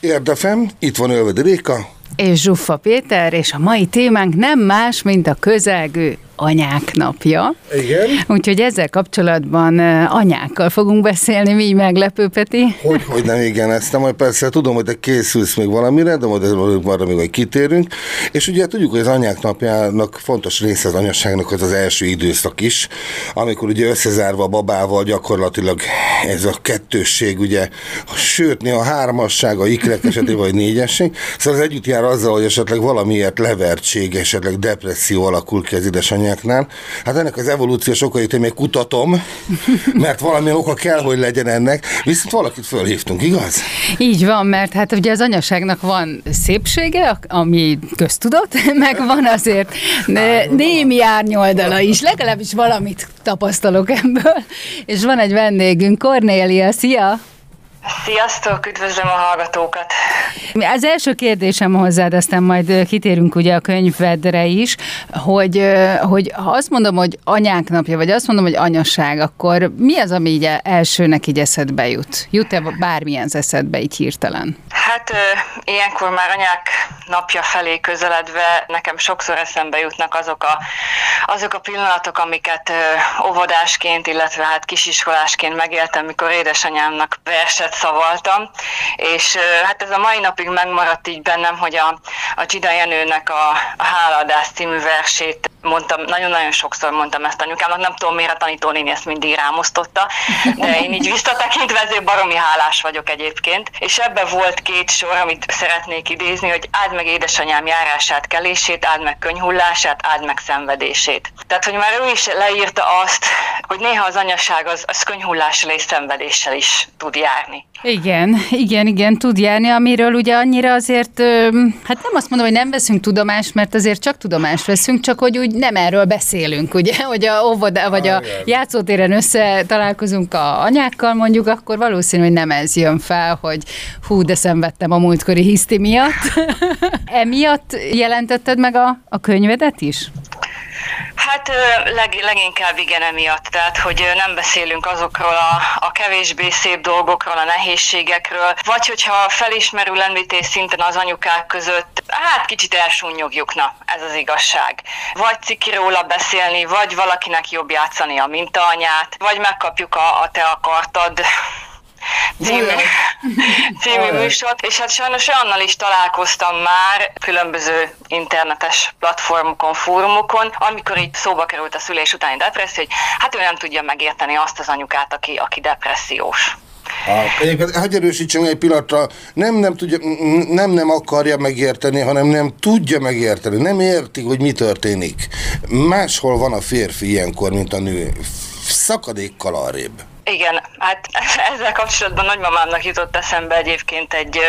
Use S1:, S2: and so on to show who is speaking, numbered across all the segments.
S1: Érdefem, itt van Ölvedi Réka.
S2: És Zsuffa Péter, és a mai témánk nem más, mint a közelgő anyák napja.
S1: Igen.
S2: Úgyhogy ezzel kapcsolatban anyákkal fogunk beszélni, mi meglepő, Peti.
S1: Hogy, hogy nem, igen, ezt nem, persze tudom, hogy te készülsz még valamire, de majd arra még hogy kitérünk. És ugye tudjuk, hogy az anyák napjának fontos része az anyasságnak az az első időszak is, amikor ugye összezárva a babával gyakorlatilag ez a kettősség, ugye, sőt, néha a hármasság, a ikrek esetében, vagy négyesség. Szóval ez együtt jár azzal, hogy esetleg valamiért levertség, esetleg depresszió alakul ki az édesanyja lányáknál. Hát ennek az evolúciós okait én még kutatom, mert valamilyen oka kell, hogy legyen ennek, viszont valakit fölhívtunk, igaz?
S2: Így van, mert hát ugye az anyaságnak van szépsége, ami köztudott, meg van azért némi árnyoldala is, legalábbis valamit tapasztalok ebből. És van egy vendégünk, Cornélia, szia!
S3: Sziasztok, üdvözlöm a hallgatókat!
S2: Az első kérdésem hozzád, aztán majd kitérünk ugye a könyvedre is, hogy, hogy ha azt mondom, hogy anyák napja, vagy azt mondom, hogy anyaság, akkor mi az, ami így elsőnek így eszedbe jut? Jut-e bármilyen eszedbe így hirtelen?
S3: Hát ilyenkor már anyák napja felé közeledve nekem sokszor eszembe jutnak azok a, azok a pillanatok, amiket óvodásként, illetve hát kisiskolásként megéltem, mikor édesanyámnak verset szavaltam, és hát ez a mai napig megmaradt így bennem, hogy a, a Csida Jenőnek a, a Háladás című versét mondtam, nagyon-nagyon sokszor mondtam ezt anyukámnak, nem tudom miért a tanítónéni ezt mindig rámosztotta, de én így visszatekintve ezért baromi hálás vagyok egyébként, és ebbe volt két sor, amit szeretnék idézni, hogy áld meg édesanyám járását, kelését, áld meg könyhullását, áld meg szenvedését. Tehát, hogy már ő is leírta azt, hogy néha az anyaság az, az könyhullással és szenvedéssel is tud járni.
S2: Igen, igen, igen, tud járni, amiről ugye annyira azért, hát nem azt mondom, hogy nem veszünk tudomást, mert azért csak tudomást veszünk, csak hogy úgy nem erről beszélünk, ugye, hogy a óvoda, vagy a játszótéren össze találkozunk a anyákkal mondjuk, akkor valószínű, hogy nem ez jön fel, hogy hú, de szenvedtem a múltkori hiszti miatt. Emiatt jelentetted meg a, a könyvedet is?
S3: Hát leg, leginkább igen emiatt, tehát hogy nem beszélünk azokról a, a kevésbé szép dolgokról, a nehézségekről, vagy hogyha felismerül említés szinten az anyukák között, hát kicsit elsúnyogjuk, na, ez az igazság. Vagy ciki róla beszélni, vagy valakinek jobb játszani a mintaanyát, vagy megkapjuk a, a te akartad című, című műsort, és hát sajnos olyannal is találkoztam már különböző internetes platformokon, fórumokon, amikor itt szóba került a szülés utáni depresszió, hogy hát ő nem tudja megérteni azt az anyukát, aki, aki depressziós.
S1: Egyébként, hogy erősítsem egy pillanatra, nem nem, tudja, nem nem akarja megérteni, hanem nem tudja megérteni, nem érti, hogy mi történik. Máshol van a férfi ilyenkor, mint a nő. Szakadékkal arrébb.
S3: Igen, hát ezzel kapcsolatban nagymamámnak jutott eszembe egyébként egy,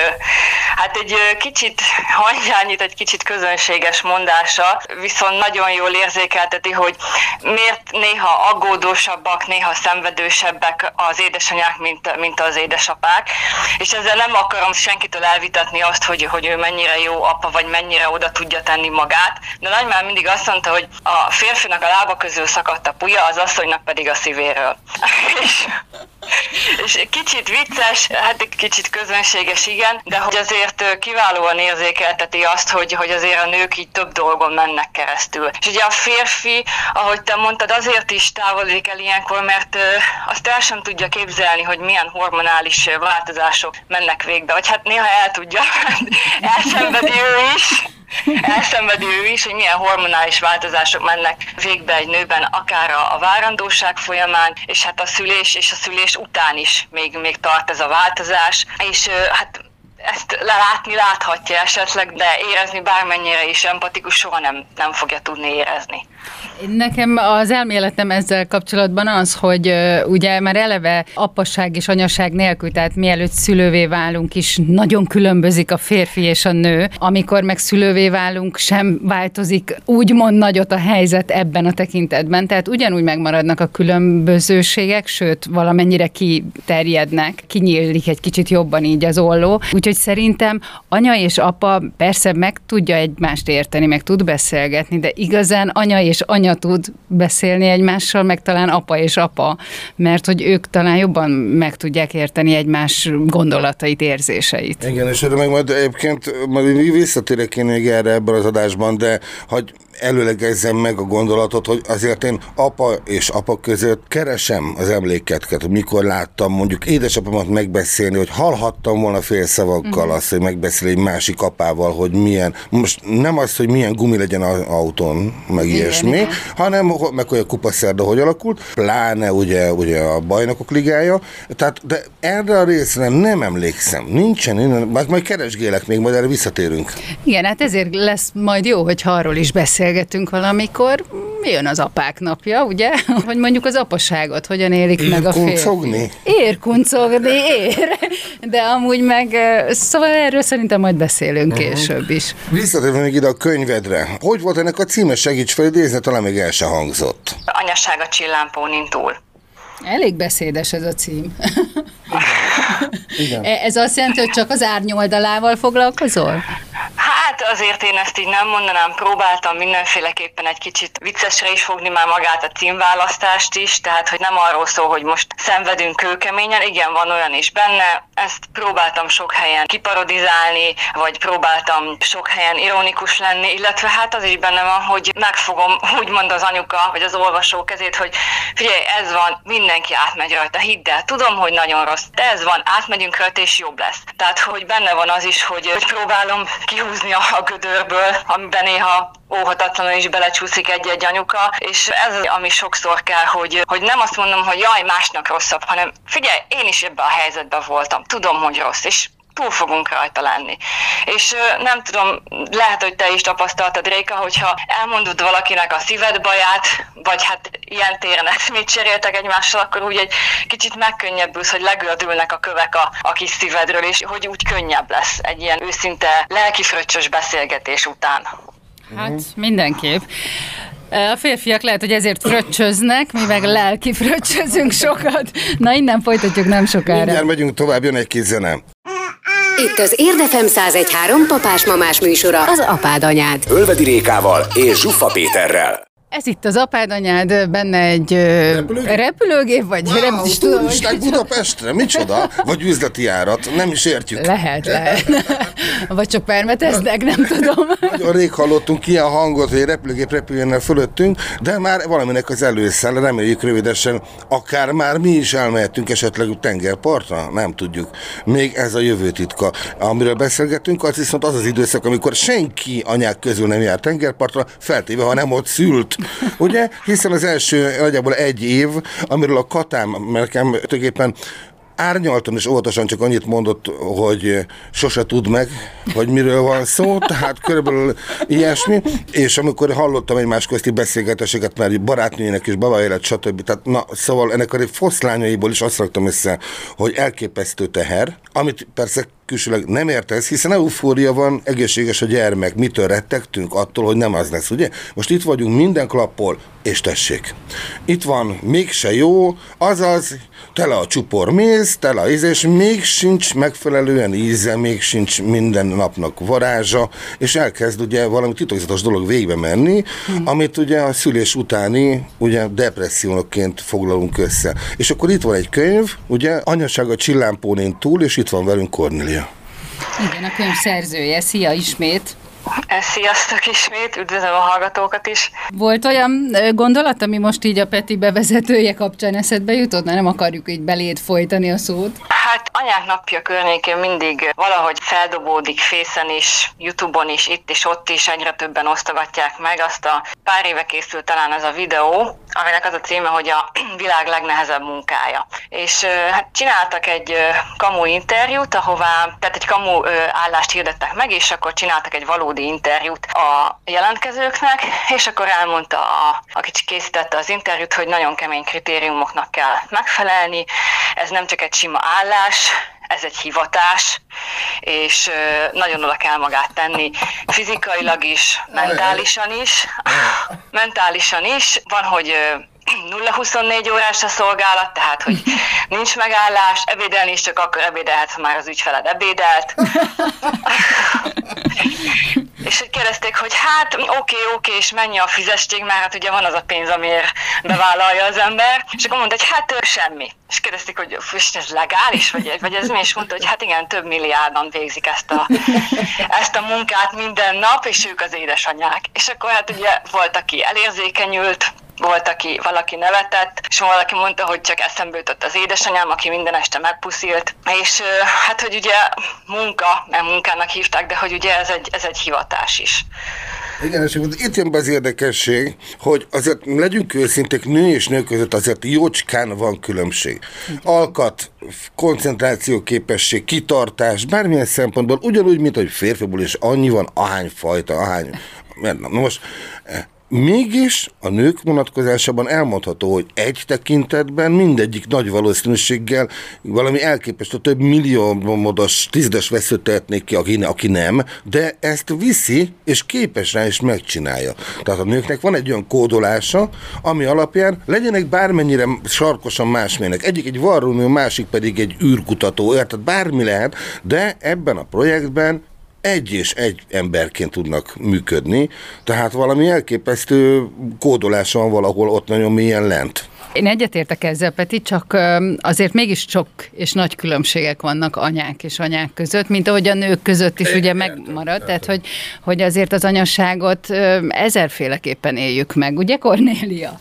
S3: hát egy kicsit hangyányit, egy kicsit közönséges mondása, viszont nagyon jól érzékelteti, hogy miért néha aggódósabbak, néha szenvedősebbek az édesanyák, mint, mint az édesapák. És ezzel nem akarom senkitől elvitatni azt, hogy, hogy ő mennyire jó apa, vagy mennyire oda tudja tenni magát, de nagymám mindig azt mondta, hogy a férfinak a lába közül szakadt a puja, az asszonynak pedig a szívéről. és kicsit vicces, hát egy kicsit közönséges, igen, de hogy azért kiválóan érzékelteti azt, hogy, hogy azért a nők így több dolgon mennek keresztül. És ugye a férfi, ahogy te mondtad, azért is távolodik el ilyenkor, mert azt el sem tudja képzelni, hogy milyen hormonális változások mennek végbe. Vagy hát néha el tudja, elszenvedi ő is, elszenvedi ő is, hogy milyen hormonális változások mennek végbe egy nőben, akár a, a várandóság folyamán, és hát a szülés és a szülés után is még, még tart ez a változás, és hát ezt látni láthatja esetleg, de érezni bármennyire is empatikus soha nem, nem fogja tudni érezni.
S2: Nekem az elméletem ezzel kapcsolatban az, hogy ugye már eleve apasság és anyaság nélkül, tehát mielőtt szülővé válunk is, nagyon különbözik a férfi és a nő. Amikor meg szülővé válunk, sem változik úgymond nagyot a helyzet ebben a tekintetben. Tehát ugyanúgy megmaradnak a különbözőségek, sőt, valamennyire kiterjednek, kinyílik egy kicsit jobban így az olló. Úgyhogy szerintem anya és apa persze meg tudja egymást érteni, meg tud beszélgetni, de igazán anya és anya tud beszélni egymással, meg talán apa és apa, mert hogy ők talán jobban meg tudják érteni egymás gondolatait, érzéseit.
S1: Igen, és erre meg majd egyébként majd visszatérek én még erre ebben az adásban, de hogy előlegezzem meg a gondolatot, hogy azért én apa és apa között keresem az emléketket, hogy mikor láttam mondjuk édesapamat megbeszélni, hogy hallhattam volna félszavakkal uh-huh. azt, hogy megbeszél egy másik apával, hogy milyen, most nem az, hogy milyen gumi legyen az autón, meg igen, ilyesmi, igen. hanem meg hogy a kupaszerda hogy alakult, pláne ugye, ugye a bajnokok ligája, tehát de erre a részre nem emlékszem, nincsen, majd, majd keresgélek még, majd erre visszatérünk.
S2: Igen, hát ezért lesz majd jó, hogy arról is beszélgetünk valamikor, jön az apák napja, ugye? Hogy mondjuk az apaságot hogyan élik meg a
S1: férfi.
S2: Érkuncogni, ér. De amúgy meg, szóval erről szerintem majd beszélünk uh-huh. később is.
S1: Visszatérve még ide a könyvedre. Hogy volt ennek a címe? Segíts felidézni, talán még el se hangzott.
S3: Anyaság a csillámpónin túl.
S2: Elég beszédes ez a cím. Igen. Ez azt jelenti, hogy csak az árnyoldalával foglalkozol?
S3: Azért én ezt így nem mondanám, próbáltam mindenféleképpen egy kicsit viccesre is fogni már magát a címválasztást is, tehát hogy nem arról szól, hogy most szenvedünk kőkeményen, igen, van olyan is benne, ezt próbáltam sok helyen kiparodizálni, vagy próbáltam sok helyen ironikus lenni, illetve hát az is benne van, hogy megfogom úgymond az anyuka, vagy az olvasó kezét, hogy figyelj, ez van, mindenki átmegy rajta, hidd el, tudom, hogy nagyon rossz, de ez van, átmegyünk rajta, és jobb lesz. Tehát, hogy benne van az is, hogy, hogy próbálom kihúzni a, a gödörből, amiben néha óhatatlanul is belecsúszik egy-egy anyuka, és ez az, ami sokszor kell, hogy, hogy nem azt mondom, hogy jaj, másnak rosszabb, hanem figyelj, én is ebben a helyzetben voltam, tudom, hogy rossz, és túl fogunk rajta lenni. És nem tudom, lehet, hogy te is tapasztaltad, Réka, hogyha elmondod valakinek a szíved baját, vagy hát ilyen téren eszmét cseréltek egymással, akkor úgy egy kicsit megkönnyebbülsz, hogy legördülnek a kövek a, a kis szívedről, és hogy úgy könnyebb lesz egy ilyen őszinte lelkifröccsös beszélgetés után.
S2: Hát mindenképp. A férfiak lehet, hogy ezért fröccsöznek, mi meg lelki fröccsözünk sokat. Na innen folytatjuk nem sokára.
S1: Mindjárt megyünk tovább, jön egy kis zene.
S4: Itt az Érdefem 1013 papás-mamás műsora, az apád anyád.
S5: Ölvedi Rékával és Zsuffa Péterrel.
S2: Ez itt az apád anyád, benne egy repülőgép, repülőgép vagy wow,
S1: nem is tudom. Hogy... Budapestre, micsoda? Vagy üzleti járat, nem is értjük.
S2: Lehet, lehet. vagy csak permeteznek, nem tudom.
S1: Nagyon rég hallottunk ilyen hangot, hogy repülőgép repüljön fölöttünk, de már valaminek az előszell, reméljük rövidesen, akár már mi is elmehetünk esetleg tengerpartra, nem tudjuk. Még ez a jövő titka. Amiről beszélgetünk, az viszont az az időszak, amikor senki anyák közül nem jár tengerpartra, feltéve, ha nem ott szült ugye? Hiszen az első nagyjából egy év, amiről a Katám, mert tulajdonképpen árnyaltan és óvatosan csak annyit mondott, hogy sose tud meg, hogy miről van szó, tehát körülbelül ilyesmi, és amikor hallottam egymás közti beszélgetéseket, mert barátnőjének is baba élet, stb. Tehát na, szóval ennek a foszlányaiból is azt raktam össze, hogy elképesztő teher, amit persze külsőleg nem értesz, hiszen eufória van, egészséges a gyermek. Mitől rettegtünk? Attól, hogy nem az lesz, ugye? Most itt vagyunk minden klappol, és tessék. Itt van, mégse jó, azaz, tele a csupor méz, tele a íz, és még sincs megfelelően íze, még sincs minden napnak varázsa, és elkezd ugye valami titokzatos dolog végbe menni, hmm. amit ugye a szülés utáni ugye depressziónokként foglalunk össze. És akkor itt van egy könyv, ugye, Anyaság a csillámpónén túl, és itt van velünk Kornélia.
S2: Igen, a könyv szerzője. Szia ismét!
S3: Sziasztok ismét, üdvözlöm a hallgatókat is.
S2: Volt olyan gondolat, ami most így a Peti bevezetője kapcsán eszedbe jutott? Nem akarjuk így beléd folytani a szót.
S3: Hát anyák napja környékén mindig valahogy feldobódik Fészen is, Youtube-on is, itt is, ott is egyre többen osztogatják meg. Azt a pár éve készült talán ez a videó, aminek az a címe, hogy a világ legnehezebb munkája. És hát csináltak egy kamu interjút, ahová, tehát egy kamu állást hirdettek meg, és akkor csináltak egy valódi interjút a jelentkezőknek, és akkor elmondta, a, aki készítette az interjút, hogy nagyon kemény kritériumoknak kell megfelelni, ez nem csak egy sima állás, ez egy hivatás, és nagyon oda kell magát tenni fizikailag is, mentálisan is. Mentálisan is. Van, hogy 0-24 órás a szolgálat, tehát hogy nincs megállás, ebédelni is csak akkor ebédelhetsz, ha már az ügyfeled ebédelt. és hogy kérdezték, hogy hát oké, okay, oké, okay, és mennyi a fizesség, mert hát ugye van az a pénz, amiért bevállalja az ember, és akkor mondta, hogy hát semmi. És kérdezték, hogy ez legális, vagy, vagy ez mi? És mondta, hogy hát igen, több milliárdan végzik ezt a, ezt a munkát minden nap, és ők az édesanyák. És akkor hát ugye volt, aki elérzékenyült, volt, aki valaki nevetett, és valaki mondta, hogy csak eszembe jutott az édesanyám, aki minden este megpuszilt, és hát, hogy ugye munka, mert munkának hívták, de hogy ugye ez egy, ez egy hivatás is.
S1: Igen, és itt jön be az érdekesség, hogy azért legyünk őszinték, nő és nő között azért jócskán van különbség. Alkat, koncentrációképesség, kitartás, bármilyen szempontból, ugyanúgy, mint hogy férfiból is annyi van, ahány fajta, ahány... Na most Mégis a nők vonatkozásában elmondható, hogy egy tekintetben mindegyik nagy valószínűséggel valami elképesztő több millió modos, tízdes veszőt tehetnék ki, aki, aki nem, de ezt viszi, és képes rá, és megcsinálja. Tehát a nőknek van egy olyan kódolása, ami alapján legyenek bármennyire sarkosan másmilyenek. Egyik egy varrónő, másik pedig egy űrkutató, érted? Bármi lehet, de ebben a projektben egy és egy emberként tudnak működni, tehát valami elképesztő kódolása van valahol ott nagyon mélyen lent.
S2: Én egyetértek ezzel, Peti, csak azért mégis sok és nagy különbségek vannak anyák és anyák között, mint ahogy a nők között is ugye megmarad, tehát hogy, hogy azért az anyasságot ezerféleképpen éljük meg, ugye Kornélia?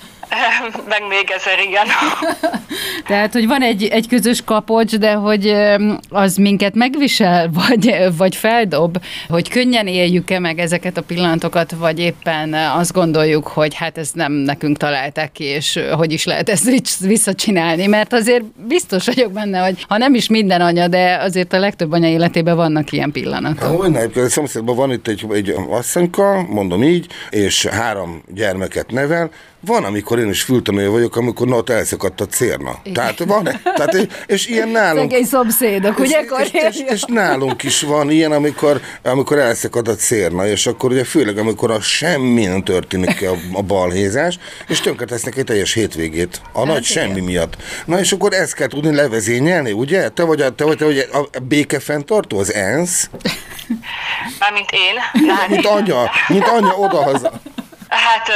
S3: meg még ezer, igen.
S2: Tehát, hogy van egy, egy közös kapocs, de hogy az minket megvisel, vagy, vagy feldob, hogy könnyen éljük-e meg ezeket a pillanatokat, vagy éppen azt gondoljuk, hogy hát ezt nem nekünk találták ki, és hogy is lehet ezt visszacsinálni, mert azért biztos vagyok benne, hogy ha nem is minden anya, de azért a legtöbb anya életében vannak ilyen pillanatok.
S1: Hogy a szomszédban van itt egy, egy asszonyka, mondom így, és három gyermeket nevel, van, amikor én is fültanő vagyok, amikor na, ott elszakadt a cérna. Igen. Tehát van, tehát, és ilyen nálunk...
S2: Szegény szomszédok,
S1: és,
S2: ugye?
S1: És, és, és, és, nálunk is van ilyen, amikor, amikor elszakad a cérna, és akkor ugye főleg, amikor a semmi nem történik a, a balhézás, és tönkretesznek egy teljes hétvégét a hát nagy igen. semmi miatt. Na és akkor ezt kell tudni levezényelni, ugye? Te vagy a, te vagy, te vagy a békefenntartó, az ENSZ?
S3: Mármint én.
S1: Mint anya, mint anya odahaza.
S3: Hát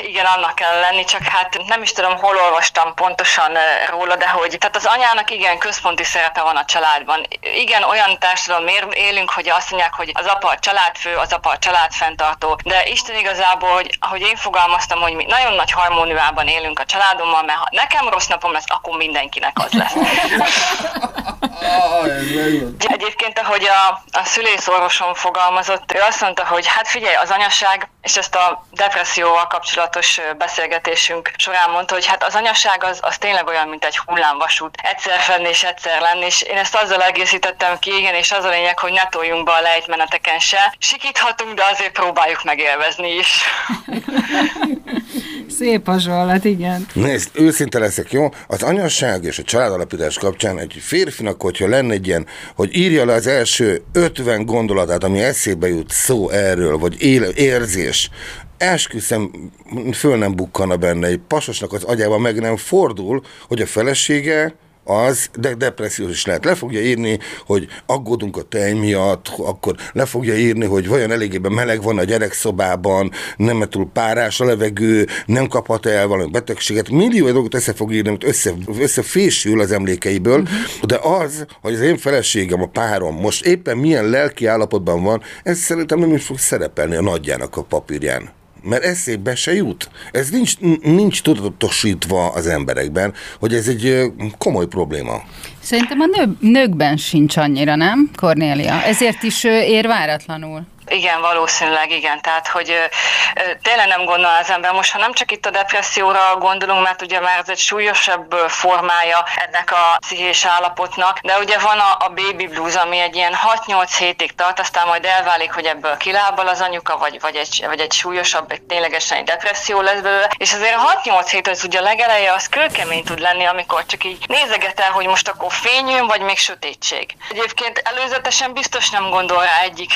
S3: igen, annak kell lenni, csak hát nem is tudom, hol olvastam pontosan róla, de hogy tehát az anyának igen központi szerepe van a családban. Igen, olyan társadalom élünk, hogy azt mondják, hogy az apa a családfő, az apa a családfenntartó, de Isten igazából, hogy ahogy én fogalmaztam, hogy mi nagyon nagy harmóniában élünk a családommal, mert ha nekem rossz napom lesz, akkor mindenkinek az lesz. Egyébként, ahogy a, a szülészorvosom fogalmazott, ő azt mondta, hogy hát figyelj, az anyaság, és ezt a depresszióval kapcsolatos beszélgetésünk során mondta, hogy hát az anyaság az, az tényleg olyan, mint egy hullámvasút. Egyszer fenni és egyszer lenni, és én ezt azzal egészítettem ki, igen, és az a lényeg, hogy ne toljunk be a lejtmeneteken se. Sikíthatunk, de azért próbáljuk megélvezni is.
S2: Szép hasonlat, igen.
S1: Nézd, őszinte leszek, jó? Az anyasság és a családalapítás kapcsán egy férfinak, hogyha lenne egy ilyen, hogy írja le az első 50 gondolatát, ami eszébe jut szó erről, vagy él, érzés, esküszem, föl nem bukkana benne, egy pasosnak az agyában meg nem fordul, hogy a felesége az, de depressziós is lehet. Le fogja írni, hogy aggódunk a tej miatt, akkor le fogja írni, hogy vajon elégében meleg van a gyerekszobában, nem túl párás a levegő, nem kaphat el valami betegséget. Millió dolgot össze fog írni, amit össze, összefésül az emlékeiből, de az, hogy az én feleségem, a párom most éppen milyen lelki állapotban van, ez szerintem nem is fog szerepelni a nagyjának a papírján mert eszébe se jut. Ez nincs, nincs tudatosítva az emberekben, hogy ez egy komoly probléma.
S2: Szerintem a nő, nőkben sincs annyira, nem, Kornélia? Ezért is ér váratlanul.
S3: Igen, valószínűleg igen. Tehát, hogy tényleg nem gondol az ember. Most, ha nem csak itt a depresszióra gondolunk, mert ugye már ez egy súlyosabb formája ennek a pszichés állapotnak, de ugye van a, a baby blues, ami egy ilyen 6-8 hétig tart, aztán majd elválik, hogy ebből kilábal az anyuka, vagy, vagy, egy, vagy egy súlyosabb, egy ténylegesen egy depresszió lesz belőle. És azért a 6-8 hét az ugye a legeleje, az kőkemény tud lenni, amikor csak így nézegetel, hogy most akkor fényűn, vagy még sötétség. Egyébként előzetesen biztos nem gondol rá egyik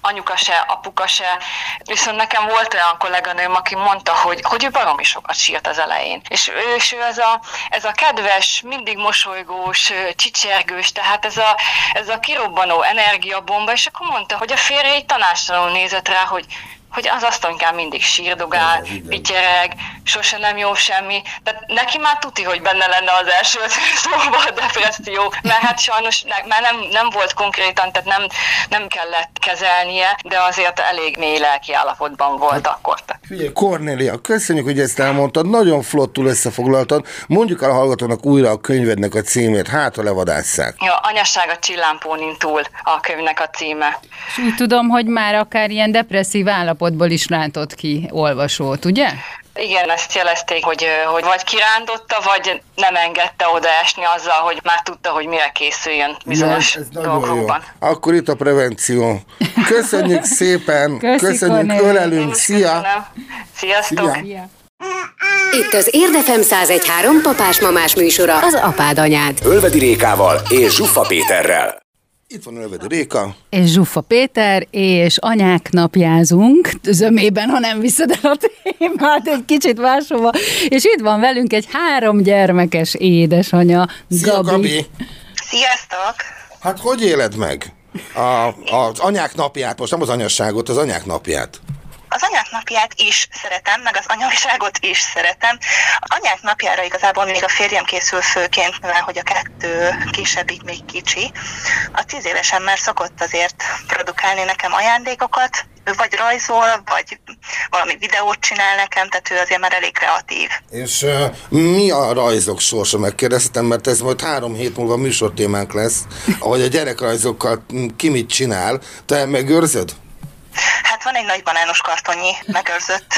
S3: anyuka se, apuka se, viszont nekem volt olyan kolléganőm, aki mondta, hogy, hogy ő baromi sokat sírt az elején. És ő, és ő ez, a, ez a kedves, mindig mosolygós, csicsergős, tehát ez a, ez a kirobbanó energiabomba, és akkor mondta, hogy a férje egy tanástalanul nézett rá, hogy hogy az asztalykán mindig sírdogál, pityereg, sose nem jó semmi. Tehát neki már tuti, hogy benne lenne az első szóval a depresszió, mert hát sajnos már nem, nem volt konkrétan, tehát nem, nem kellett kezelnie, de azért elég mély lelki állapotban volt hát, akkor.
S1: Figyelj, Kornélia, köszönjük, hogy ezt elmondtad, nagyon flottul összefoglaltad. Mondjuk el a hallgatónak újra a könyvednek a címét, hát a levadásszák.
S3: Ja, Anyasság a csillámpónin túl a könyvnek a címe.
S2: És úgy tudom, hogy már akár ilyen depresszív állapot állapotból is rántott ki olvasót, ugye?
S3: Igen, ezt jelezték, hogy, hogy vagy kirántotta, vagy nem engedte odaesni azzal, hogy már tudta, hogy mire készüljön bizonyos ja, dolgokban.
S1: Akkor itt a prevenció. Köszönjük szépen, Köszi, köszönjük, ölelünk, szia!
S3: Sziasztok! Szia.
S4: Itt az Érdefem 1013 papás-mamás műsora, az apád anyád.
S5: Ölvedi Rékával és Zsuffa Péterrel.
S1: Itt van Ölvedő Réka.
S2: És Zsuffa Péter, és anyák napjázunk, zömében, ha nem viszed el a témát egy kicsit máshova. És itt van velünk egy három gyermekes édesanya,
S1: Szia, Gabi. Gabi.
S3: Sziasztok!
S1: Hát hogy éled meg a, az anyák napját, most nem az anyasságot, az anyák napját?
S6: Az anyák napját is szeretem, meg az anyaságot is szeretem. A anyák napjára igazából még a férjem készül főként, mivel hogy a kettő kisebbik még kicsi. A tíz évesen már szokott azért produkálni nekem ajándékokat, ő vagy rajzol, vagy valami videót csinál nekem, tehát ő azért már elég kreatív.
S1: És uh, mi a rajzok sorsa? Megkérdeztem, mert ez majd három hét múlva műsortémánk lesz, ahogy a gyerekrajzokkal ki mit csinál. Te megőrzöd?
S6: Hát van egy nagy banános kartonnyi megőrzött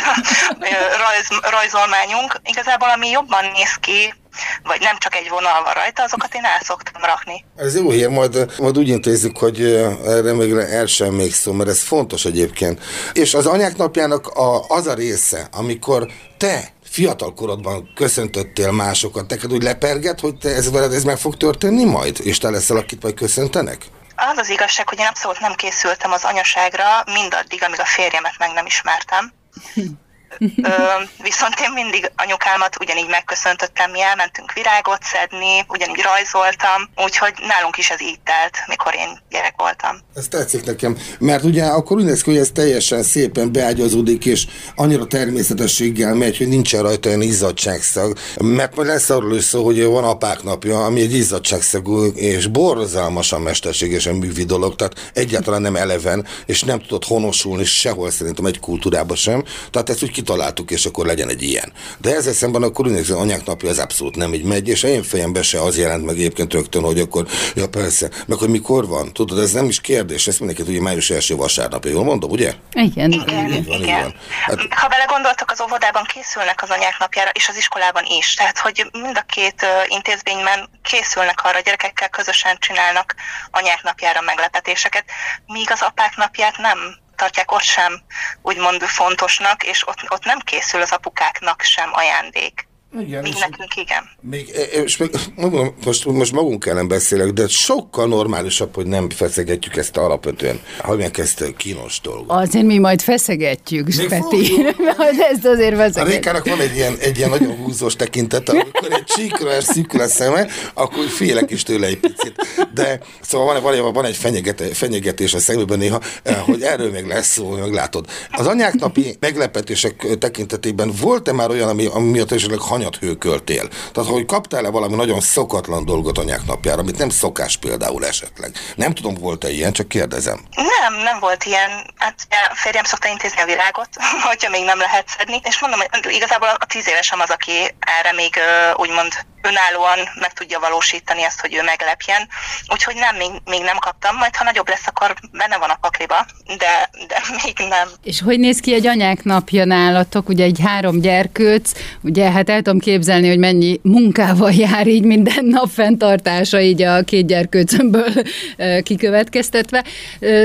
S6: rajz, rajzolmányunk. Igazából ami jobban néz ki, vagy nem csak egy vonal van rajta, azokat én el szoktam rakni.
S1: Ez jó hír, majd, majd úgy intézzük, hogy erre még el sem még szó, mert ez fontos egyébként. És az anyák napjának a, az a része, amikor te fiatal korodban köszöntöttél másokat, neked úgy leperget, hogy te ez veled ez meg fog történni majd, és te leszel, akit majd köszöntenek?
S6: Az az igazság, hogy én abszolút nem készültem az anyaságra mindaddig, amíg a férjemet meg nem ismertem. Ö, viszont én mindig anyukámat ugyanígy megköszöntöttem, mi elmentünk virágot szedni, ugyanígy rajzoltam, úgyhogy nálunk is ez így telt, mikor én gyerek voltam.
S1: Ez tetszik nekem, mert ugye akkor úgy néz ki, hogy ez teljesen szépen beágyazódik, és annyira természetességgel megy, hogy nincsen rajta olyan izzadságszag, mert majd lesz arról is szó, hogy van apák napja, ami egy izzadságszagú és borzalmasan mesterségesen művi dolog, tehát egyáltalán nem eleven, és nem tudott honosulni sehol szerintem egy kultúrába sem, tehát ezt úgy kitaláltuk, és akkor legyen egy ilyen. De ezzel szemben akkor úgy nézem, anyák napja az abszolút nem így megy, és én fejembe se az jelent meg egyébként rögtön, hogy akkor, ja persze, meg hogy mikor van, tudod, ez nem is kérdés, ezt mindenki tudja, május első vasárnapja, jól mondom, ugye?
S2: Igen,
S6: igen, igen. Van, igen. Hát... Ha bele gondoltok, az óvodában készülnek az anyák napjára, és az iskolában is, tehát hogy mind a két intézményben készülnek arra, a gyerekekkel közösen csinálnak anyák napjára meglepetéseket, míg az apák napját nem tartják ott sem úgymond fontosnak, és ott, ott nem készül az apukáknak sem ajándék. Igen, Míg nekünk igen.
S1: Még, e, e, és még, most, most magunk ellen beszélek, de sokkal normálisabb, hogy nem feszegetjük ezt alapvetően, ha ezt kínos dolgot.
S2: Azért mi majd feszegetjük, Peti. hogy ezt azért feszegetjük.
S1: A Rékának van egy ilyen, egy ilyen nagyon húzós tekintet, amikor egy csíkra szűkül a szeme, akkor félek is tőle egy picit. De szóval van, van, van egy fenyeget, fenyegetés a szemében néha, eh, hogy erről még lesz szó, meglátod. Az anyák napi meglepetések tekintetében volt-e már olyan, ami, ami miatt esetleg hanyat hőköltél? Tehát, hogy kaptál-e valami nagyon szokatlan dolgot anyák napjára, amit nem szokás például esetleg? Nem tudom, volt-e ilyen, csak kérdezem.
S6: Nem, nem volt ilyen. Hát a férjem szokta intézni a virágot, hogyha még nem lehet szedni. És mondom, hogy igazából a tíz évesem az, aki erre még úgymond önállóan meg tudja valósítani ezt, hogy ő meglepjen. Úgyhogy nem, még, még nem kaptam, majd ha nagyobb lesz, akkor benne van a pakliba, de, de még nem.
S2: És hogy néz ki egy anyák napja nálatok? Ugye egy három gyerkőc, ugye hát el tudom képzelni, hogy mennyi munkával jár így minden nap fenntartása így a két gyerkőcömből kikövetkeztetve.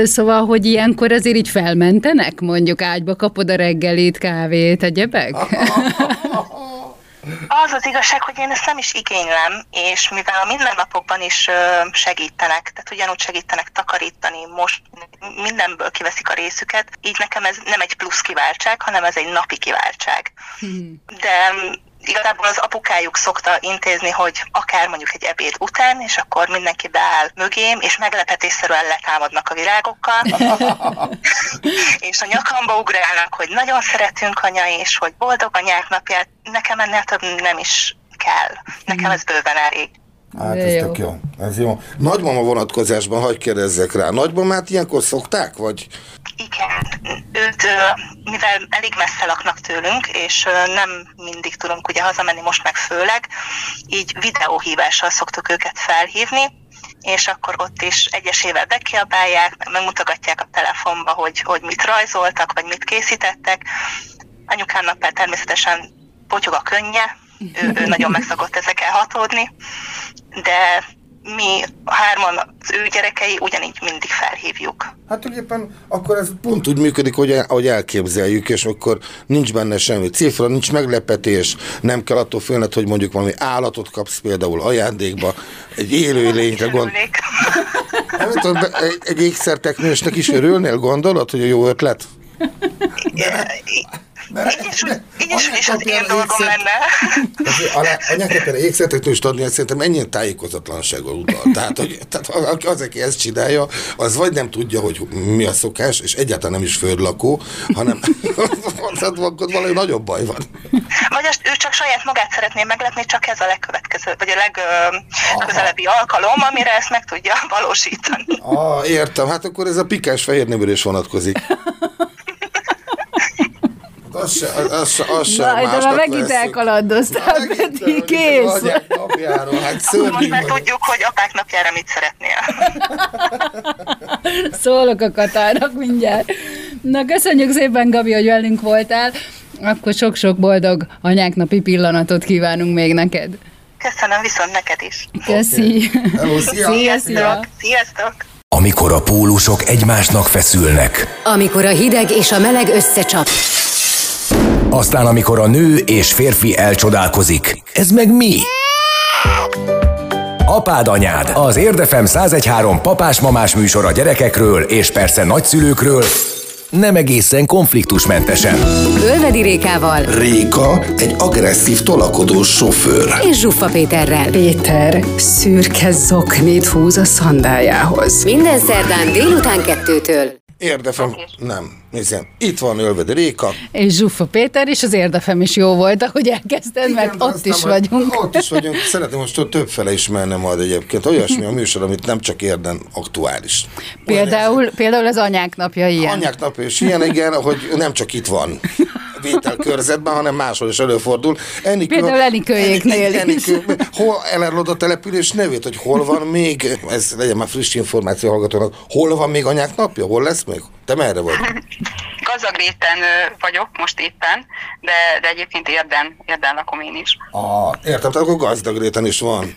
S2: Szóval, hogy ilyenkor azért így felmentenek, mondjuk ágyba kapod a reggelit, kávét, egyebek?
S6: Az az igazság, hogy én ezt nem is igénylem, és mivel a mindennapokban is segítenek, tehát ugyanúgy segítenek takarítani, most mindenből kiveszik a részüket, így nekem ez nem egy plusz kiváltság, hanem ez egy napi kiváltság. Hmm. De igazából az apukájuk szokta intézni, hogy akár mondjuk egy ebéd után, és akkor mindenki beáll mögém, és meglepetésszerűen letámadnak a virágokkal, és a nyakamba ugrálnak, hogy nagyon szeretünk anya, és hogy boldog anyák napját. Nekem ennél több nem is kell. Nekem ez bőven elég.
S1: Hát ez jó. tök jó. Ez jó. Nagymama vonatkozásban hagyj kérdezzek rá. Nagymamát ilyenkor szokták, vagy?
S6: Igen. Őt, mivel elég messze laknak tőlünk, és nem mindig tudunk ugye hazamenni most meg főleg, így videóhívással szoktuk őket felhívni, és akkor ott is egyesével bekiabálják, megmutogatják a telefonba, hogy, hogy mit rajzoltak, vagy mit készítettek. Anyukámnak természetesen potyog a könnye, ő, ő nagyon megszokott ezekkel hatódni, de mi hárman az ő gyerekei ugyanígy mindig felhívjuk.
S1: Hát tulajdonképpen akkor ez pont úgy működik, hogy, ahogy elképzeljük, és akkor nincs benne semmi cifra, nincs meglepetés, nem kell attól félned, hogy mondjuk valami állatot kapsz például ajándékba, egy élő lényre gond... Nem tudom, egy, egy ékszerteknősnek is örülnél, gondolod, hogy a jó ötlet?
S6: Mert, így is, így is, is az én dolgom lenne.
S1: Anyák például ékszertetőst adni, azt szerintem ennyien tájékozatlansággal utal. Tehát, hogy, tehát az, aki ezt csinálja, az vagy nem tudja, hogy mi a szokás, és egyáltalán nem is földlakó, hanem tehát valami nagyobb baj van.
S6: Vagy azt ő csak saját magát szeretné meglepni, csak ez a legkövetkező, vagy a legközelebbi alkalom, amire ezt meg tudja valósítani.
S1: Ah, értem, hát akkor ez a pikás fehér is vonatkozik. Az se, az, se, az se
S2: Na, de már megint elkalandoztál, Peti, kész.
S1: Napjáról, hát
S6: Most már tudjuk, hogy apák napjára mit szeretnél.
S2: Szólok a Katának mindjárt. Na, köszönjük szépen, Gabi, hogy velünk voltál. Akkor sok-sok boldog anyáknapi pillanatot kívánunk még neked.
S6: Köszönöm, viszont neked is.
S2: Köszi.
S1: Okay. Hello, szia.
S2: Szia, szia.
S6: Sziasztok.
S4: Amikor a pólusok egymásnak feszülnek.
S5: Amikor a hideg és a meleg összecsap. Aztán amikor a nő és férfi elcsodálkozik. Ez meg mi? Apád anyád, az Érdefem 1013 papás-mamás műsor a gyerekekről és persze nagyszülőkről, nem egészen konfliktusmentesen. Ölvedi Rékával.
S4: Réka egy agresszív tolakodó sofőr.
S5: És Zsuffa Péterrel.
S2: Péter szürke zoknit húz a szandájához.
S5: Minden szerdán délután kettőtől.
S1: Érdefem, nem, nézem, itt van Ölvedi Réka.
S2: És Zsuffa Péter, és az érdefem is jó volt, ahogy elkezdted, Igen, mert ott is vagyunk.
S1: Ott is vagyunk. Szeretném most többfele ismerni majd egyébként. Olyasmi a műsor, amit nem csak érden aktuális.
S2: Például, például az anyák napja ilyen.
S1: Anyák napja is ilyen, igen, hogy nem csak itt van vételkörzetben, hanem máshol is előfordul.
S2: Enikő, Például Enikőjéknél
S1: Enikő, hol elárulod a település nevét, hogy hol van még, ez legyen már friss információ hallgatónak, hol van még anyák napja, hol lesz még? Te merre vagy?
S7: Gazagréten vagyok most éppen, de, de egyébként érden, érden lakom én is.
S1: Ah, értem, tehát akkor gazdagréten is van.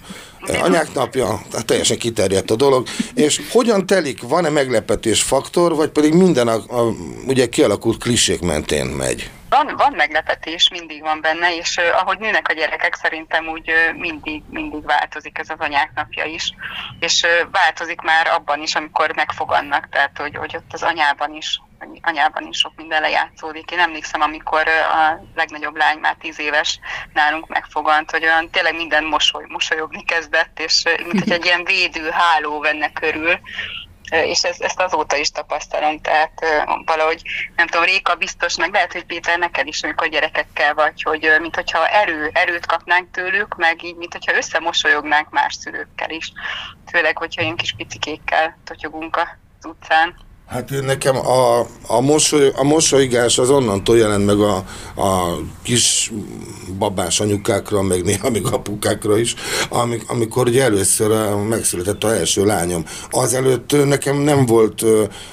S1: Anyák napja, tehát teljesen kiterjedt a dolog. És hogyan telik, van-e meglepetés faktor, vagy pedig minden a, a ugye kialakult klisék mentén megy?
S7: Van, van meglepetés, mindig van benne, és uh, ahogy nőnek a gyerekek, szerintem úgy uh, mindig, mindig változik ez az anyák napja is. És uh, változik már abban is, amikor megfogannak, tehát hogy, hogy ott az anyában is anyában is sok minden lejátszódik. Én emlékszem, amikor a legnagyobb lány már tíz éves nálunk megfogant, hogy olyan tényleg minden mosoly, mosolyogni kezdett, és mint hogy egy ilyen védő háló venne körül, és ez, ezt azóta is tapasztalom, tehát valahogy, nem tudom, Réka biztos, meg lehet, hogy Péter neked is, amikor gyerekekkel vagy, hogy mint hogyha erő, erőt kapnánk tőlük, meg így, mint hogyha összemosolyognánk más szülőkkel is, főleg, hogyha ilyen kis picikékkel totyogunk az utcán.
S1: Hát nekem a, a, mosoly, a mosolygás az onnantól jelent meg a, a kis babás anyukákra, meg néha még apukákra is, amik, amikor ugye először megszületett a első lányom. Azelőtt nekem nem volt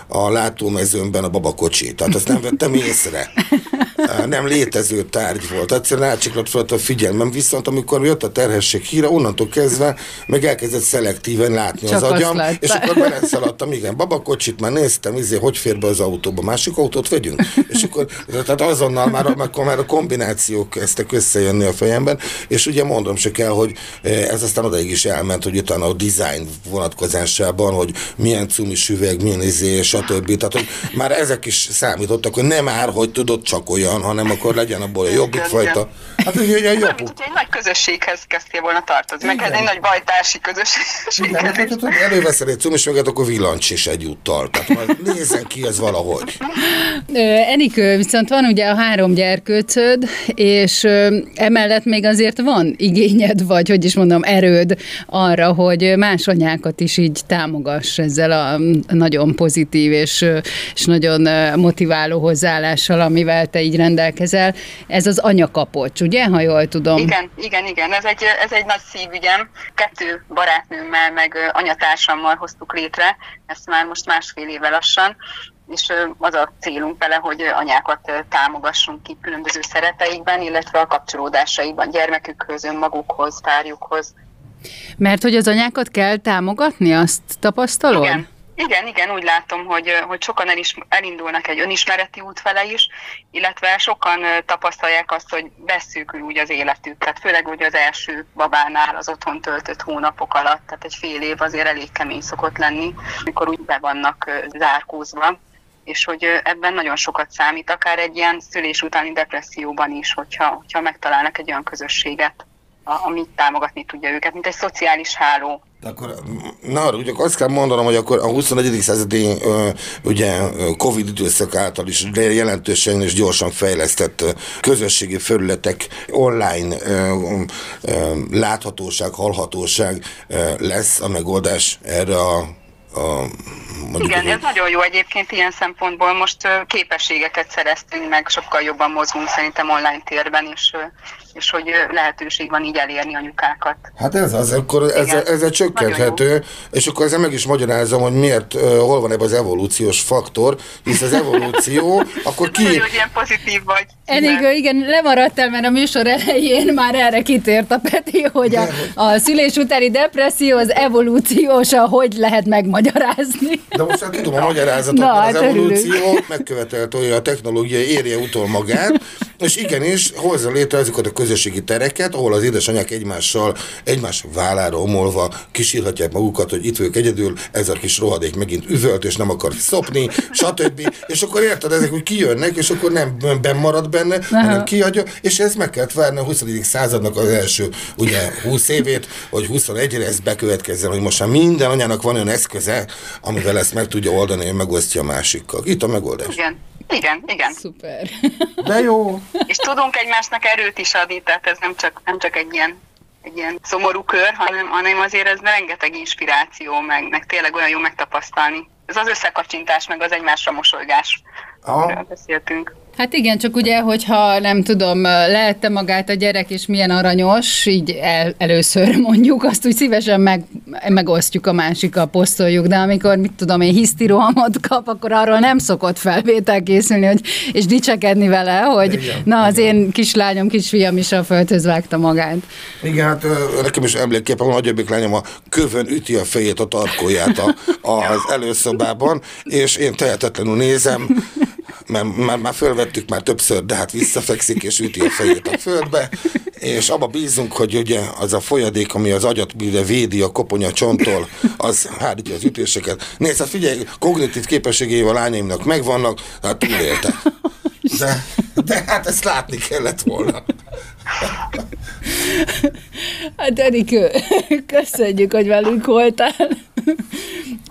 S1: a látómezőmben a babakocsi, tehát azt nem vettem észre nem létező tárgy volt. Egyszerűen elcsiklott fel a figyelmem, viszont amikor jött a terhesség híre, onnantól kezdve meg elkezdett szelektíven látni Csak az agyam, és akkor beleszaladtam, igen, babakocsit már néztem, izé, hogy fér be az autóba, másik autót vegyünk. És akkor, tehát azonnal már, akkor már a kombinációk kezdtek összejönni a fejemben, és ugye mondom se kell, hogy ez aztán odaig is elment, hogy utána a design vonatkozásában, hogy milyen cumis üveg, milyen izé, stb. Tehát, hogy már ezek is számítottak, hogy nem már, hogy tudod csak olyan, van, hanem akkor legyen abból a jobbik fajta.
S7: Hát ugye egy jobb. Mint, egy nagy közösséghez kezdtél volna tartozni, meg egy nagy bajtársi közösséghez. Hát, hát,
S1: hát, előveszel egy cumis mögött, akkor villancs is egyúttal. Tehát majd nézzen ki ez valahogy.
S2: Enikő, viszont van ugye a három gyerkőcöd, és emellett még azért van igényed, vagy hogy is mondom, erőd arra, hogy más anyákat is így támogass ezzel a nagyon pozitív és, és nagyon motiváló hozzáállással, amivel te így rendelkezel. Ez az anyakapocs, ugye, ha jól tudom?
S7: Igen, igen, igen. Ez egy, ez egy nagy szívügyem. Kettő barátnőmmel, meg anyatársammal hoztuk létre, ezt már most másfél éve lassan, és az a célunk vele, hogy anyákat támogassunk ki különböző szerepeikben, illetve a kapcsolódásaikban, gyermekükhöz, önmagukhoz, párjukhoz.
S2: Mert hogy az anyákat kell támogatni, azt tapasztalod?
S7: Igen, igen, igen, úgy látom, hogy, hogy sokan el is, elindulnak egy önismereti út fele is, illetve sokan tapasztalják azt, hogy beszűkül úgy az életük, tehát főleg úgy az első babánál az otthon töltött hónapok alatt, tehát egy fél év azért elég kemény szokott lenni, amikor úgy be vannak zárkózva, és hogy ebben nagyon sokat számít, akár egy ilyen szülés utáni depresszióban is, hogyha, hogyha megtalálnak egy olyan közösséget, amit támogatni tudja őket, mint egy szociális háló.
S1: Akkor, na, ugye azt kell mondanom, hogy akkor a 21. századi ugye Covid időszak által is jelentősen és gyorsan fejlesztett közösségi felületek online láthatóság, hallhatóság lesz a megoldás erre a a,
S7: Igen, ez nagyon jó egyébként ilyen szempontból. Most képességeket szereztünk meg, sokkal jobban mozgunk szerintem online térben, és és hogy lehetőség van így elérni anyukákat.
S1: Hát ez az, akkor ezzel, ezzel csökkenthető, és akkor ezzel meg is magyarázom, hogy miért, hol van ebben az evolúciós faktor, hisz az evolúció, akkor ki...
S7: Nagyon, hogy ilyen pozitív vagy.
S2: Enigő, igen, lemaradtál, mert a műsor elején már erre kitért a Peti, hogy a, a szülés utáni depresszió az evolúciósa, hogy lehet megmagyarázni.
S1: De most hát tudom a magyarázatot, Na, mert az hát evolúció örülünk. megkövetelt, hogy a technológia érje utol magát, és igenis hozza létre ezeket a közösségi tereket, ahol az édesanyák egymással, egymás vállára omolva kísírhatják magukat, hogy itt vagyok egyedül, ez a kis rohadék megint üvölt, és nem akar szopni, stb. És akkor érted, ezek úgy kijönnek, és akkor nem marad benne, Aha. hanem kiadja, és ez meg kellett várni a 20. századnak az első, ugye 20 évét, hogy 21-re ez bekövetkezzen, hogy most már minden anyának van olyan eszköze, amivel ezt meg tudja oldani, hogy megosztja a másikkal. Itt a megoldás.
S7: Igen. Igen, igen.
S2: Szuper.
S1: De jó.
S7: És tudunk egymásnak erőt is adni, tehát ez nem csak, nem csak egy ilyen egy ilyen szomorú kör, hanem, hanem azért ez rengeteg inspiráció, meg, meg tényleg olyan jó megtapasztalni. Ez az összekacsintás, meg az egymásra mosolygás, amiről beszéltünk.
S2: Hát igen, csak ugye, hogyha nem tudom, lehette magát a gyerek, és milyen aranyos, így el, először mondjuk, azt úgy szívesen meg, megosztjuk a másikkal, posztoljuk, de amikor, mit tudom én, hisztirohamot kap, akkor arról nem szokott felvétel készülni, hogy, és dicsekedni vele, hogy igen, na, az igen. én kislányom, kisfiam is a földhöz vágta magát.
S1: Igen, hát nekem is emlékképpen a nagyobbik lányom a kövön üti a fejét, a tarkóját a, a, az előszobában, és én tehetetlenül nézem, mert már, már fölvettük már többször, de hát visszafekszik és üti a fejét a földbe, és abba bízunk, hogy ugye az a folyadék, ami az agyat védi a koponya csonttól, az hárítja az ütéseket. Nézd, hát figyelj, kognitív képességei a lányaimnak megvannak, hát túlélte. De, de hát ezt látni kellett volna.
S2: Hát Enikő, köszönjük, hogy velünk voltál.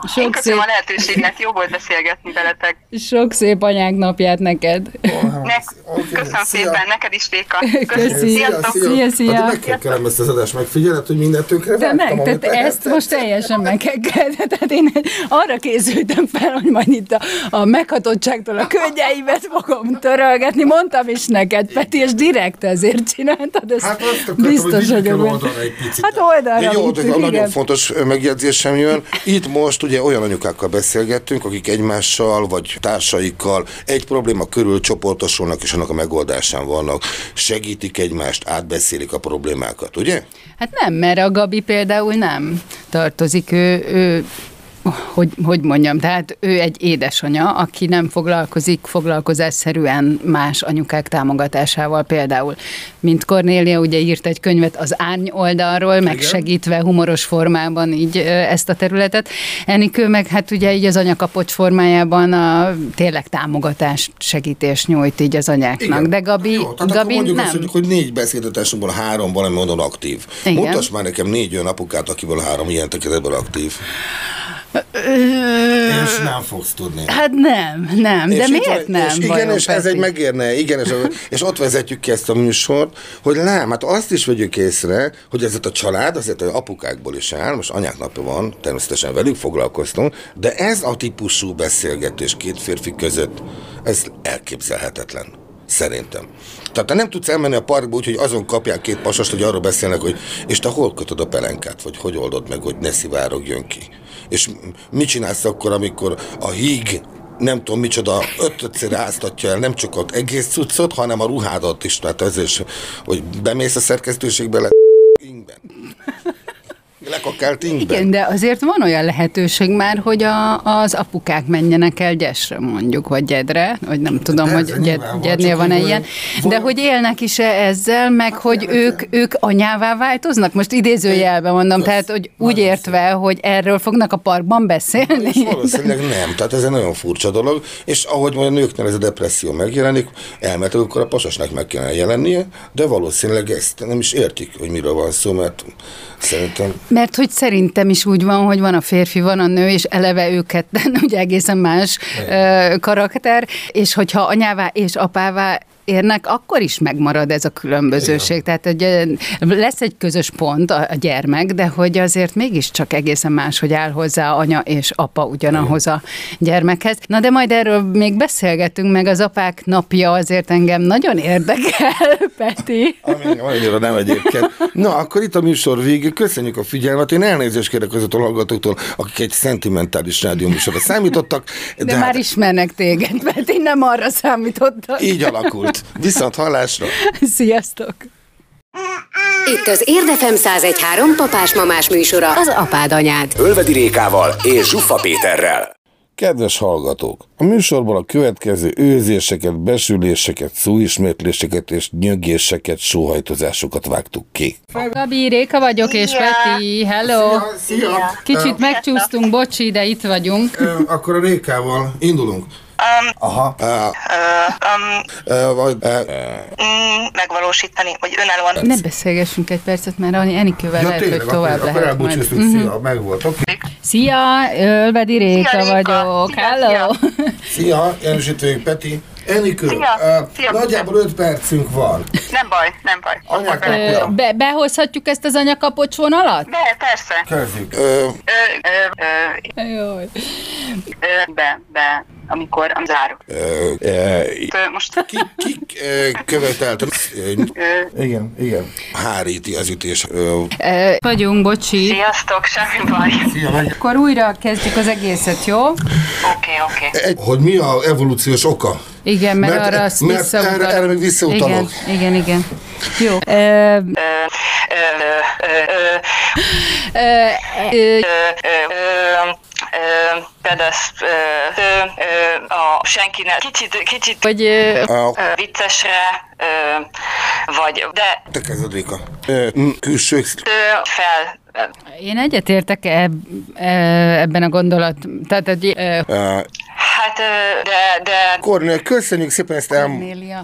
S6: Sok Én köszönöm szép... a lehetőséget, jó volt beszélgetni veletek.
S2: Sok szép anyák napját neked.
S6: Oh, ne, okay. Köszönöm szia. szépen, neked is, Réka.
S2: Köszi. Szia, szia. szia, szia. Hát
S1: megkekkelem ezt az adást, megfigyeled, hogy mindent tönkre
S2: De meg, tehát ezt most teljesen megkekkeled. Tehát én arra készültem fel, hogy majd itt a, a meghatottságtól a könnyeimet fogom törölgetni. Mondtam is neked, Peti, és direkt ezért csináltad. Ezt hát azt akartam, biztos, hogy, hogy egy picit. Hát oldalra.
S1: Jó, de nagyon fontos megjegyzésem jön. Itt most ugye olyan anyukákkal beszélgettünk, akik egymással vagy társaikkal egy probléma körül csoportosulnak, és annak a megoldásán vannak. Segítik egymást, átbeszélik a problémákat, ugye?
S2: Hát nem, mert a Gabi például nem tartozik, ő, ő hogy, hogy mondjam, tehát ő egy édesanya, aki nem foglalkozik foglalkozásszerűen más anyukák támogatásával például. Mint Kornélia ugye írt egy könyvet az árny oldalról, Igen. megsegítve humoros formában így ezt a területet. Enikő meg hát ugye így az anyakapocs formájában a tényleg támogatást, segítést nyújt így az anyáknak. Igen. De Gabi, Jó,
S1: tehát
S2: Gabi
S1: mondjuk
S2: nem.
S1: Azt, hogy, hogy négy beszélgetésünkból három valami módon aktív. Igen. Mutasd már nekem négy olyan apukát, akiből három ilyen tekintetben aktív. És nem fogsz tudni.
S2: Hát nem, nem, de és miért van, nem?
S1: És igen, és ez egy megérne, igen, és, és ott vezetjük ki ezt a műsort, hogy nem, hát azt is vegyük észre, hogy ez a család azért az apukákból is áll, most anyák napja van, természetesen velük foglalkoztunk, de ez a típusú beszélgetés két férfi között, ez elképzelhetetlen. Szerintem. Tehát te nem tudsz elmenni a parkba úgy, hogy azon kapják két pasast, hogy arról beszélnek, hogy és te hol kötöd a pelenkát, vagy hogy oldod meg, hogy ne szivárogjon ki. És mit csinálsz akkor, amikor a híg nem tudom micsoda, ötötször áztatja el nem csak az egész cuccot, hanem a ruhádat is, tehát ezért, hogy bemész a szerkesztőségbe, le lekakelt ingben.
S2: Igen, de azért van olyan lehetőség már, hogy a, az apukák menjenek el gyesre mondjuk, vagy gyedre, vagy nem tudom, de hogy gyed, gyednél van-e ilyen, van... de hogy élnek is -e ezzel, meg hát hogy ők, ők anyává változnak? Most idézőjelben mondom, tehát hogy úgy értve, hogy erről fognak a parkban beszélni. És
S1: valószínűleg nem, tehát ez egy nagyon furcsa dolog, és ahogy a nőknél ez a depresszió megjelenik, elmehet, akkor a pasasnak meg kellene jelennie, de valószínűleg ezt nem is értik, hogy miről van szó, mert szerintem
S2: mert hogy szerintem is úgy van, hogy van a férfi, van a nő, és eleve őket ugye egészen más Igen. karakter, és hogyha anyává és apává érnek, akkor is megmarad ez a különbözőség. Igen. Tehát hogy lesz egy közös pont a, a gyermek, de hogy azért mégiscsak egészen más, hogy áll hozzá anya és apa ugyanahoz a gyermekhez. Na de majd erről még beszélgetünk, meg az apák napja azért engem nagyon érdekel, Peti.
S1: Ami annyira nem egyébként. Na, akkor itt a műsor vége. Köszönjük a figyelmet. Én elnézést kérek az a hallgatóktól, akik egy szentimentális rádióműsorra számítottak.
S2: De, de hát... már ismernek téged, mert én nem arra számítottam.
S1: Így alakult. Viszont hallásra!
S2: Sziasztok!
S4: Itt az Érdefem 1013 papás-mamás műsora, az apád anyád. Ölvedi Rékával és Zsuffa Péterrel.
S1: Kedves hallgatók! A műsorban a következő őzéseket, besüléseket, szóismétléseket és nyögéseket, sóhajtozásokat vágtuk ki.
S2: Gabi, Réka vagyok, és Peti, hello! Szia, szia. Kicsit megcsúsztunk, bocsi, de itt vagyunk.
S1: Akkor a Rékával indulunk. Um, Aha. Uh, um,
S6: uh, vagy, uh, mm, megvalósítani, vagy önállóan.
S2: Ne beszélgessünk egy percet, mert Enikővel ja, lehet, tényleg, hogy tovább akkor, lehet.
S1: Akkor majd. Szia, uh-huh. meg volt. Okay.
S2: Szia, Ölvedi Réka, Réka vagyok. Szia, Hello.
S1: Szia, János Peti. Enikő, Szia. Uh, Szia. nagyjából 5 percünk van.
S6: Nem baj, nem baj.
S2: Anyakapja. Be, behozhatjuk ezt az anyakapocs vonalat?
S6: Be, persze.
S1: Kezdjük. Ö, ö,
S2: ö, ö,
S6: be, be amikor am zárok.
S1: Most ki, ki követelte? igen, igen. Háríti az ütés.
S2: Vagyunk, bocsi.
S6: Sziasztok, semmi baj.
S2: Szia. Akkor újra kezdjük az egészet, jó? Oké,
S6: okay, oké. Okay.
S1: Hogy mi a evolúciós oka?
S2: Igen, mert, mert arra azt
S1: mert erre, erre még visszautalok.
S2: Igen, igen, igen. Jó.
S3: Pedesz a senkinek kicsit, kicsit hogy, viccesre, vagy, de...
S1: Te kezded, Rika. Külső...
S3: Fel
S2: én egyetértek eb, ebben a gondolat. Tehát egy...
S3: Hát, de... de...
S1: Kornél, köszönjük szépen ezt el... Kornélia.